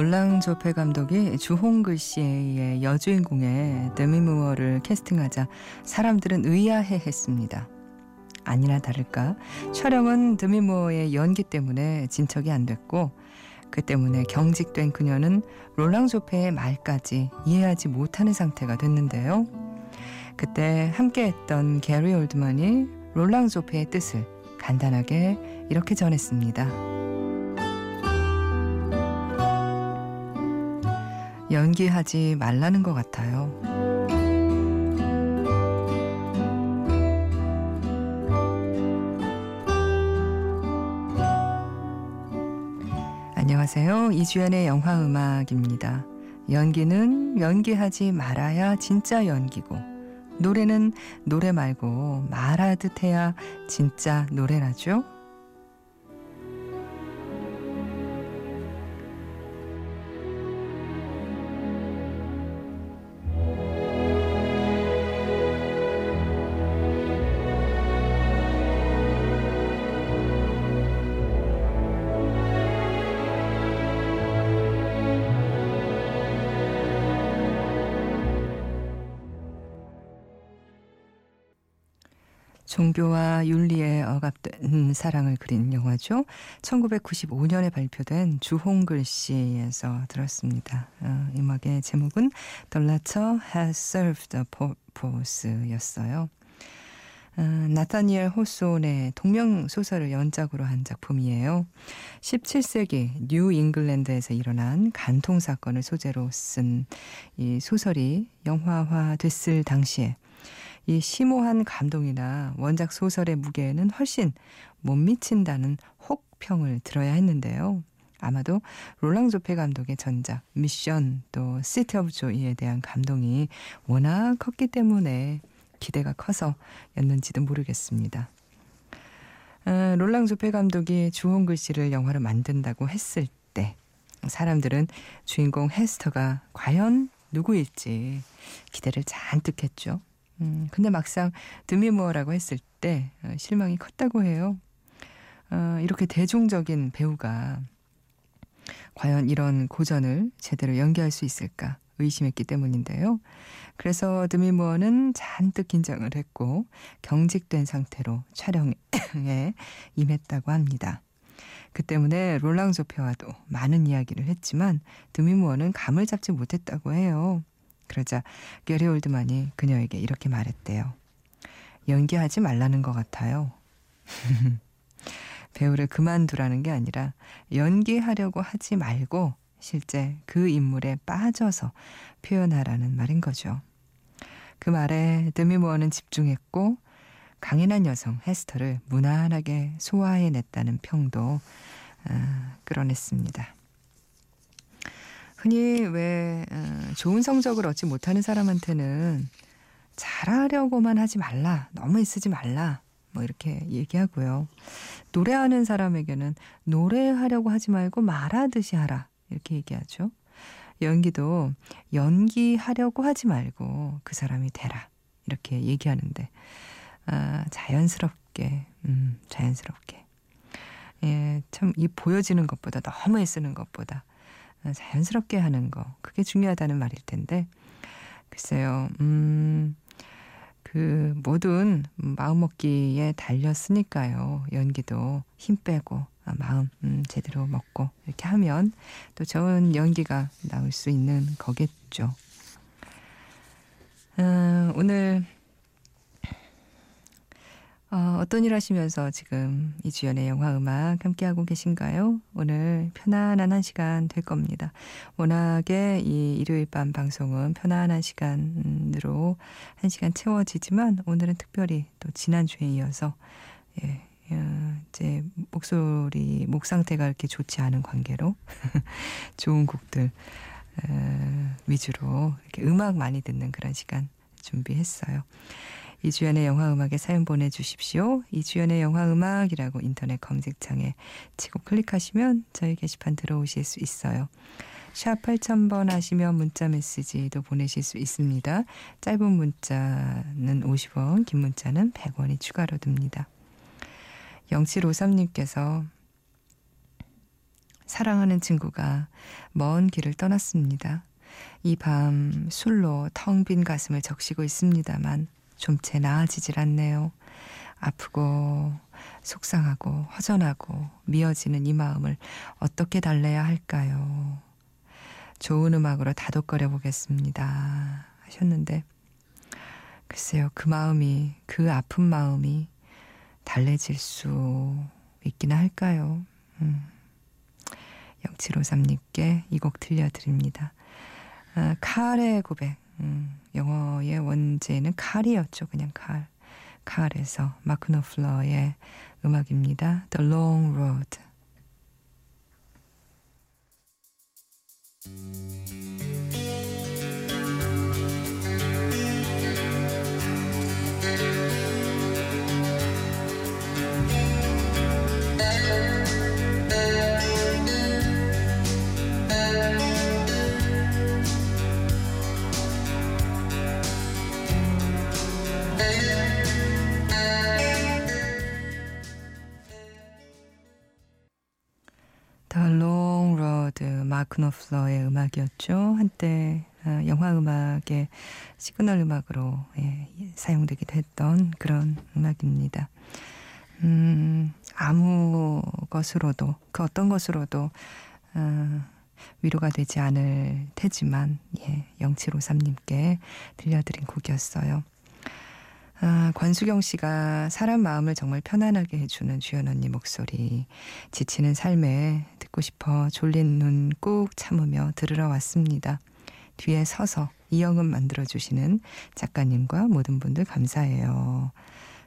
롤랑 조페 감독이 주홍글 씨의 여주인공의 데미 무어를 캐스팅하자 사람들은 의아해 했습니다. 아니나 다를까 촬영은 드미 무어의 연기 때문에 진척이 안 됐고 그 때문에 경직된 그녀는 롤랑 조페의 말까지 이해하지 못하는 상태가 됐는데요. 그때 함께했던 게리 올드만이 롤랑 조페의 뜻을 간단하게 이렇게 전했습니다. 연기하지 말라는 것 같아요. 안녕하세요. 이주연의 영화 음악입니다. 연기는 연기하지 말아야 진짜 연기고, 노래는 노래 말고 말하듯 해야 진짜 노래라죠? 종교와 윤리에 억압된 사랑을 그린 영화죠. 1995년에 발표된 주홍글씨에서 들었습니다. 어, 음악의 제목은 The Letter Has Served a Purpose였어요. 어, 나타니엘 호손의 동명 소설을 원작으로 한 작품이에요. 17세기 뉴 잉글랜드에서 일어난 간통 사건을 소재로 쓴 이 소설이 영화화 됐을 당시에 이 심오한 감동이나 원작 소설의 무게에는 훨씬 못 미친다는 혹평을 들어야 했는데요. 아마도 롤랑 조페 감독의 전작 미션 또 City of Joy에 대한 감동이 워낙 컸기 때문에 기대가 커서 였는지도 모르겠습니다. 어, 롤랑 조페 감독이 주홍글씨를 영화로 만든다고 했을 때 사람들은 주인공 헤스터가 과연 누구일지 기대를 잔뜩 했죠. 음, 근데 막상 드미모어라고 했을 때 어, 실망이 컸다고 해요. 어, 이렇게 대중적인 배우가 과연 이런 고전을 제대로 연기할 수 있을까 의심했기 때문인데요. 그래서 드미모어는 잔뜩 긴장을 했고 경직된 상태로 촬영에 임했다고 합니다. 그 때문에 롤랑 조페와도 많은 이야기를 했지만 드미모어는 감을 잡지 못했다고 해요. 그러자 게리 올드만이 그녀에게 이렇게 말했대요. 연기하지 말라는 것 같아요. 배우를 그만두라는 게 아니라 연기하려고 하지 말고 실제 그 인물에 빠져서 표현하라는 말인 거죠. 그 말에 드미 모어는 집중했고 강인한 여성 헤스터를 무난하게 소화해냈다는 평도 어, 끌어냈습니다. 흔히 왜 어, 좋은 성적을 얻지 못하는 사람한테는 잘하려고만 하지 말라, 너무 애쓰지 말라, 뭐 이렇게 얘기하고요. 노래하는 사람에게는 노래하려고 하지 말고 말하듯이 하라 이렇게 얘기하죠. 연기도 연기하려고 하지 말고 그 사람이 되라 이렇게 얘기하는데 아, 자연스럽게, 음, 자연스럽게. 예, 참 이 보여지는 것보다 너무 애쓰는 것보다 자연스럽게 하는 거 그게 중요하다는 말일 텐데 글쎄요 음. 그 모든 마음먹기에 달렸으니까요. 연기도 힘 빼고 아, 마음 음, 제대로 먹고 이렇게 하면 또 좋은 연기가 나올 수 있는 거겠죠. 어, 오늘 어, 어떤 일 하시면서 지금 이주연의 영화 음악 함께하고 계신가요? 오늘 편안한 한 시간 될 겁니다. 워낙에 이 일요일 밤 방송은 편안한 시간으로 한 시간 채워지지만 오늘은 특별히 또 지난주에 이어서 예, 어, 이제 목소리, 목 상태가 이렇게 좋지 않은 관계로 좋은 곡들 어, 위주로 이렇게 음악 많이 듣는 그런 시간 준비했어요. 이주연의 영화음악에 사연 보내주십시오. 이주연의 영화음악이라고 인터넷 검색창에 치고 클릭하시면 저희 게시판 들어오실 수 있어요. 샵 8000번 하시면 문자 메시지도 보내실 수 있습니다. 짧은 문자는 50원, 긴 문자는 100원이 추가로 듭니다. 0753님께서 사랑하는 친구가 먼 길을 떠났습니다. 이 밤 술로 텅 빈 가슴을 적시고 있습니다만 좀 채 나아지질 않네요. 아프고 속상하고 허전하고 미어지는 이 마음을 어떻게 달래야 할까요? 좋은 음악으로 다독거려 보겠습니다. 하셨는데 글쎄요 그 마음이 그 아픈 마음이 달래질 수 있기나 할까요? 음. 0753님께 이 곡 들려드립니다. 아, 칼의 고백. 음, 영어 의 원제는 칼이었죠. 그냥 칼. 칼에서 마크 노플러의 음악입니다. The Long Road. 마크 노플러의 음악이었죠. 한때 어, 영화 음악의 시그널 음악으로 예, 사용되기도 했던 그런 음악입니다. 음, 아무 것으로도 그 어떤 것으로도 어, 위로가 되지 않을 테지만 예, 0753님께 들려드린 곡이었어요. 아, 권수경 씨가 사람 마음을 정말 편안하게 해주는 주연 언니 목소리. 지치는 삶에 듣고 싶어 졸린 눈 꾹 참으며 들으러 왔습니다. 뒤에 서서 이영음 만들어주시는 작가님과 모든 분들 감사해요.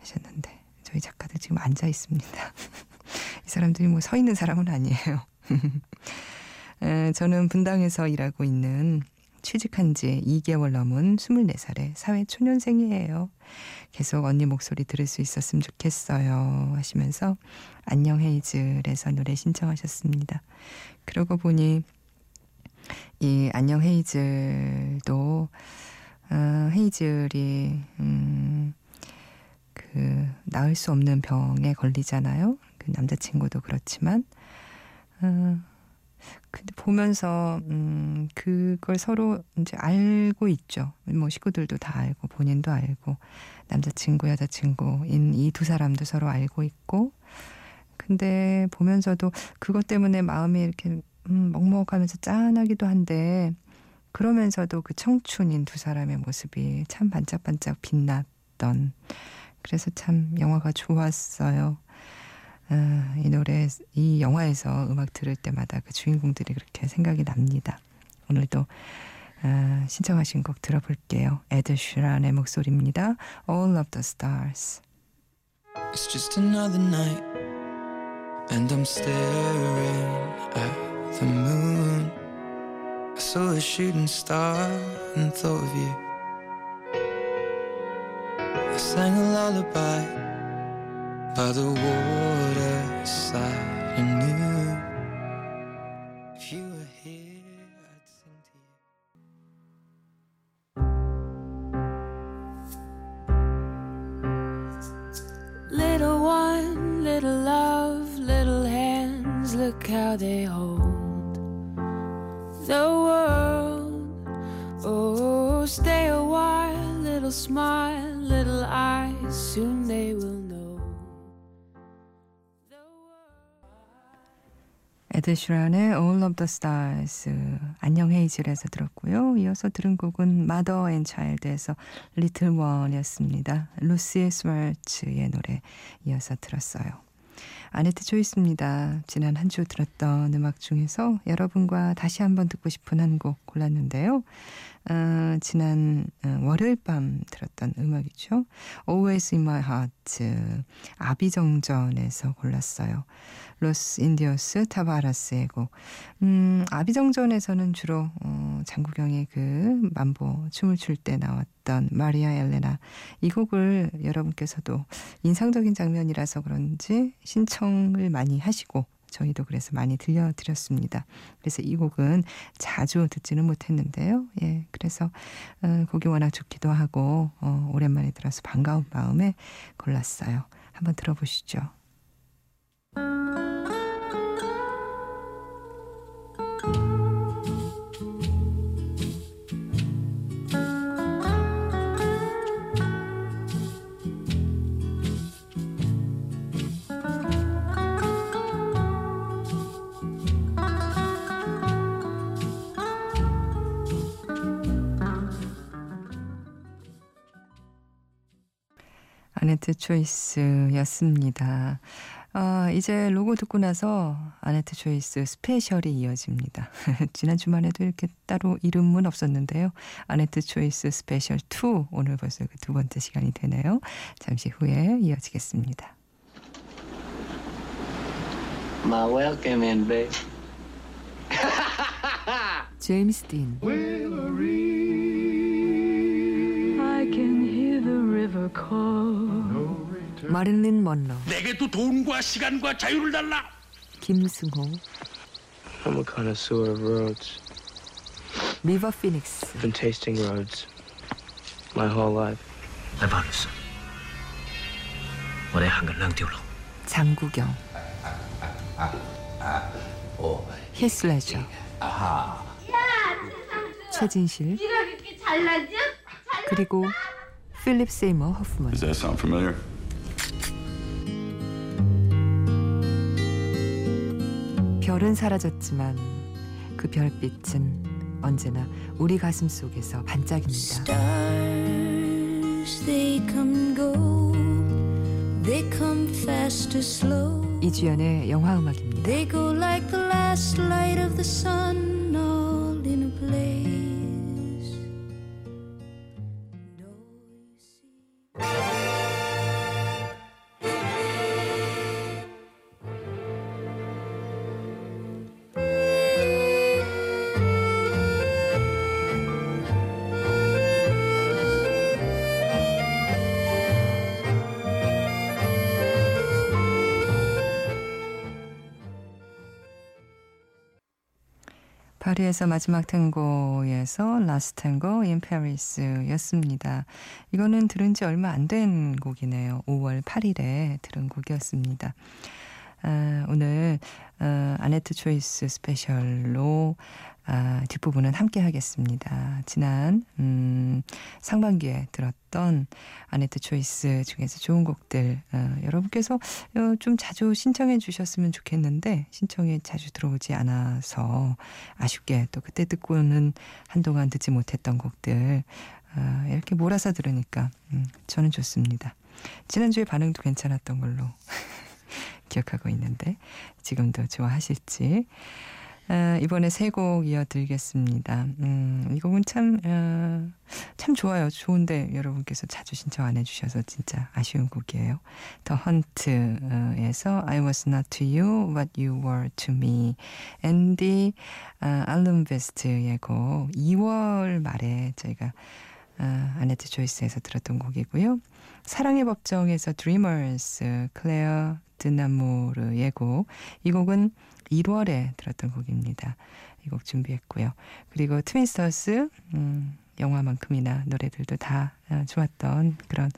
하셨는데, 저희 작가들 지금 앉아 있습니다. 이 사람들이 뭐 서 있는 사람은 아니에요. 에, 저는 분당에서 일하고 있는 취직한 지 2개월 넘은 24살의 사회 초년생이에요. 계속 언니 목소리 들을 수 있었으면 좋겠어요. 하시면서 안녕 헤이즐에서 노래 신청하셨습니다. 그러고 보니 이 안녕 헤이즐도 어, 헤이즐이 음, 그 나을 수 없는 병에 걸리잖아요. 그 남자친구도 그렇지만 어, 근데 보면서 음 그걸 서로 이제 알고 있죠. 뭐 식구들도 다 알고 본인도 알고 남자친구 여자친구인 이 두 사람도 서로 알고 있고 근데 보면서도 그것 때문에 마음이 이렇게 음 먹먹하면서 짠하기도 한데 그러면서도 그 청춘인 두 사람의 모습이 참 반짝반짝 빛났던 그래서 참 영화가 좋았어요. 아, 이 노래, 이 영화에서 음악 들을 때마다 그 주인공들이 그렇게 생각이 납니다. 오늘도 아, 신청하신 곡 들어볼게요. 에드 슈란의 목소리입니다. All of the Stars. It's just another night And I'm staring at the moon I saw a shooting star and thought of you I sang a lullaby by the waterside. And 에드 슈란의 All of the Stars 안녕 헤이즐에서 들었고요. 이어서 들은 곡은 Mother and Child에서 Little One이었습니다. 루시 스왈츠의 노래 이어서 들었어요. 아네트 초이스입니다. 지난 한 주 들었던 음악 중에서 여러분과 다시 한번 듣고 싶은 한 곡 골랐는데요. 어, 지난 어, 월요일 밤 들었던 음악이죠. Always in my heart 아비정전에서 골랐어요. 로스 인디오스 타바라스의 곡. 음, 아비정전에서는 주로 어, 장국영의 그 맘보 춤을 출 때 나왔던 마리아 엘레나 이 곡을 여러분께서도 인상적인 장면이라서 그런지 신청 을 많이 하시고 저희도 그래서 많이 들려드렸습니다. 그래서 이 곡은 자주 듣지는 못했는데요. 예, 그래서 어, 곡이 워낙 좋기도 하고 어, 오랜만에 들어서 반가운 마음에 골랐어요. 한번 들어보시죠. 아네트 Choice였습니다. 아, 이제 로고 듣고 나서 아네트 Choice Special이 이어집니다. 지난 주말에도 이렇게 따로 이름은 없었는데요. 아네트 Choice Special 2 오늘 벌써 그 두 번째 시간이 되네요. 잠시 후에 이어지겠습니다. My welcome in, babe. 제임스 딘 마릴린 먼로. 내게도 돈과 시간과 자유를 달라. 김승호. I'm a connoisseur of roads. 리버 피닉스 I've been tasting roads my whole life. 내 방에서 오늘 한글 랑디올로 장구경 히스레저 최진실. 그리고 필립 세이머 허프먼 Does that sound familiar? 별은 사라졌지만 그 별빛은 언제나 우리 가슴 속에서 반짝입니다. Stars, they come and go. They come fast or slow. 이주연의 영화 음악입니다. They go like the last light of the sun, 파리에서 마지막 탱고에서 Last Tango in Paris였습니다. 이거는 들은 지 얼마 안 된 곡이네요. 5월 8일에 들은 곡이었습니다. 아, 오늘 어, 아네트 Choice Special로 아, 뒷부분은 함께 하겠습니다. 지난 음, 상반기에 들었던 아네트 Choice 중에서 좋은 곡들 어, 여러분께서 어, 좀 자주 신청해 주셨으면 좋겠는데 신청이 자주 들어오지 않아서 아쉽게 또 그때 듣고는 한동안 듣지 못했던 곡들 어, 이렇게 몰아서 들으니까 음, 저는 좋습니다. 지난주에 반응도 괜찮았던 걸로 기억하고 있는데 지금도 좋아하실지 아, 이번에 세 곡 이어드리겠습니다. 음, 이 곡은 참, 어, 참 좋아요. 좋은데 여러분께서 자주 신청 안 해주셔서 진짜 아쉬운 곡이에요. The Hunt에서 I was not to you what you were to me. 앤디 아, 알룸베스트의 곡 2월 말에 저희가 아, 아네트 Choice에서 들었던 곡이고요. 사랑의 법정에서 Dreamers 클레어 드나모르의 곡. 이 곡은 1월에 들었던 곡입니다. 이 곡 준비했고요. 그리고 Twinsters 음, 영화만큼이나 노래들도 다 어, 좋았던 그런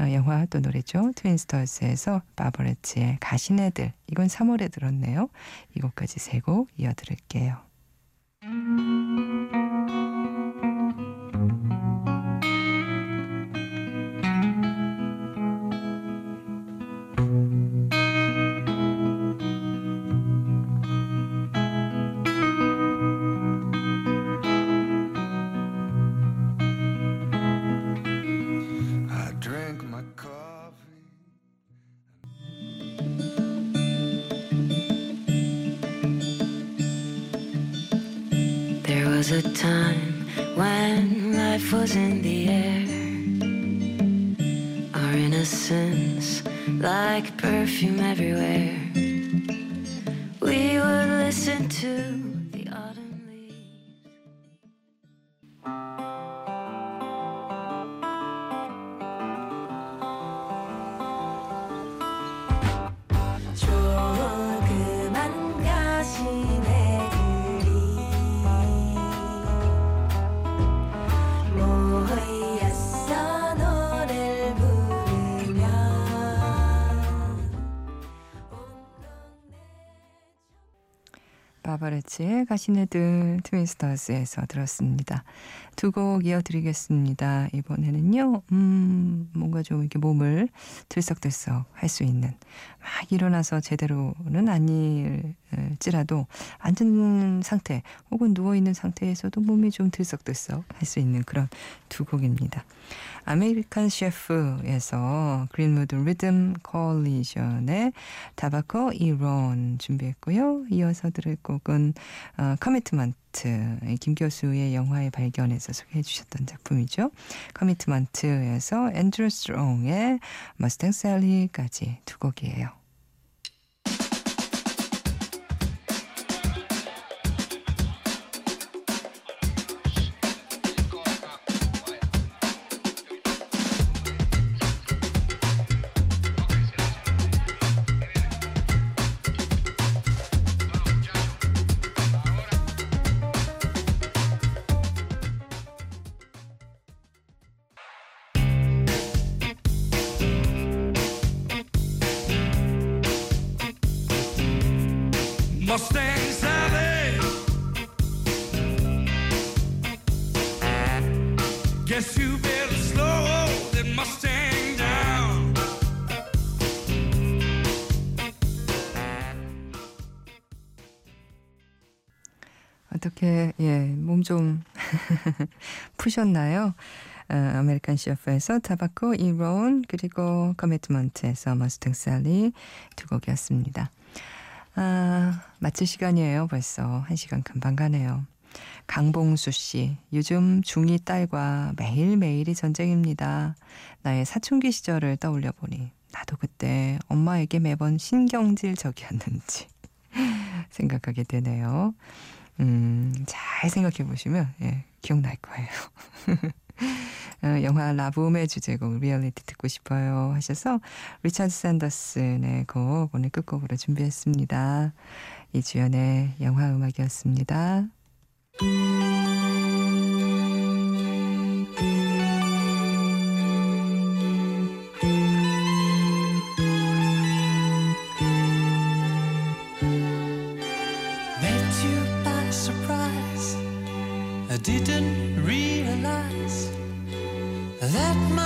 어, 영화 또 노래죠. Twinsters에서 바버레츠의 가시네들 이건 3월에 들었네요. 이 곡까지 세 곡 이어들을게요. Was a time when life was in the air. Our innocence, like perfume everywhere. We would listen to 바바레츠의 가시네들 Twinsters에서 들었습니다. 두 곡 이어드리겠습니다. 이번에는요, 음, 뭔가 좀 이렇게 몸을 들썩들썩 할 수 있는, 막 일어나서 제대로는 아닐지라도 앉은 상태 혹은 누워있는 상태에서도 몸이 좀 들썩들썩 할 수 있는 그런 두 곡입니다. 아메리칸 셰프에서 Greenwood Rhythm Coalition의 Tabaco y Ron 준비했고요. 이어서 들을 곡은 어, Commitment 김 교수의 영화의 발견에서 소개해 주셨던 작품이죠. Commitment에서 앤드루 스트롱의 Mustang Sally까지 두 곡이에요. Mustang. 어떻게 예 몸 좀 푸셨나요? 어, 아메리칸 셰프에서 타바코 이론 그리고 커미트먼트에서 머스탱 살리 두 곡이었습니다. 아 마칠 시간이에요 벌써 한 시간 금방 가네요. 강봉수 씨, 요즘 중2 딸과 매일매일이 전쟁입니다. 나의 사춘기 시절을 떠올려 보니 나도 그때 엄마에게 매번 신경질적이었는지 생각하게 되네요. 음, 잘 생각해 보시면, 예, 기억날 거예요. 어, 영화 라붐의 주제곡 리얼리티 듣고 싶어요 하셔서 리차드 샌더슨의 곡 오늘 끝곡으로 준비했습니다. 이주연의 영화 음악이었습니다. That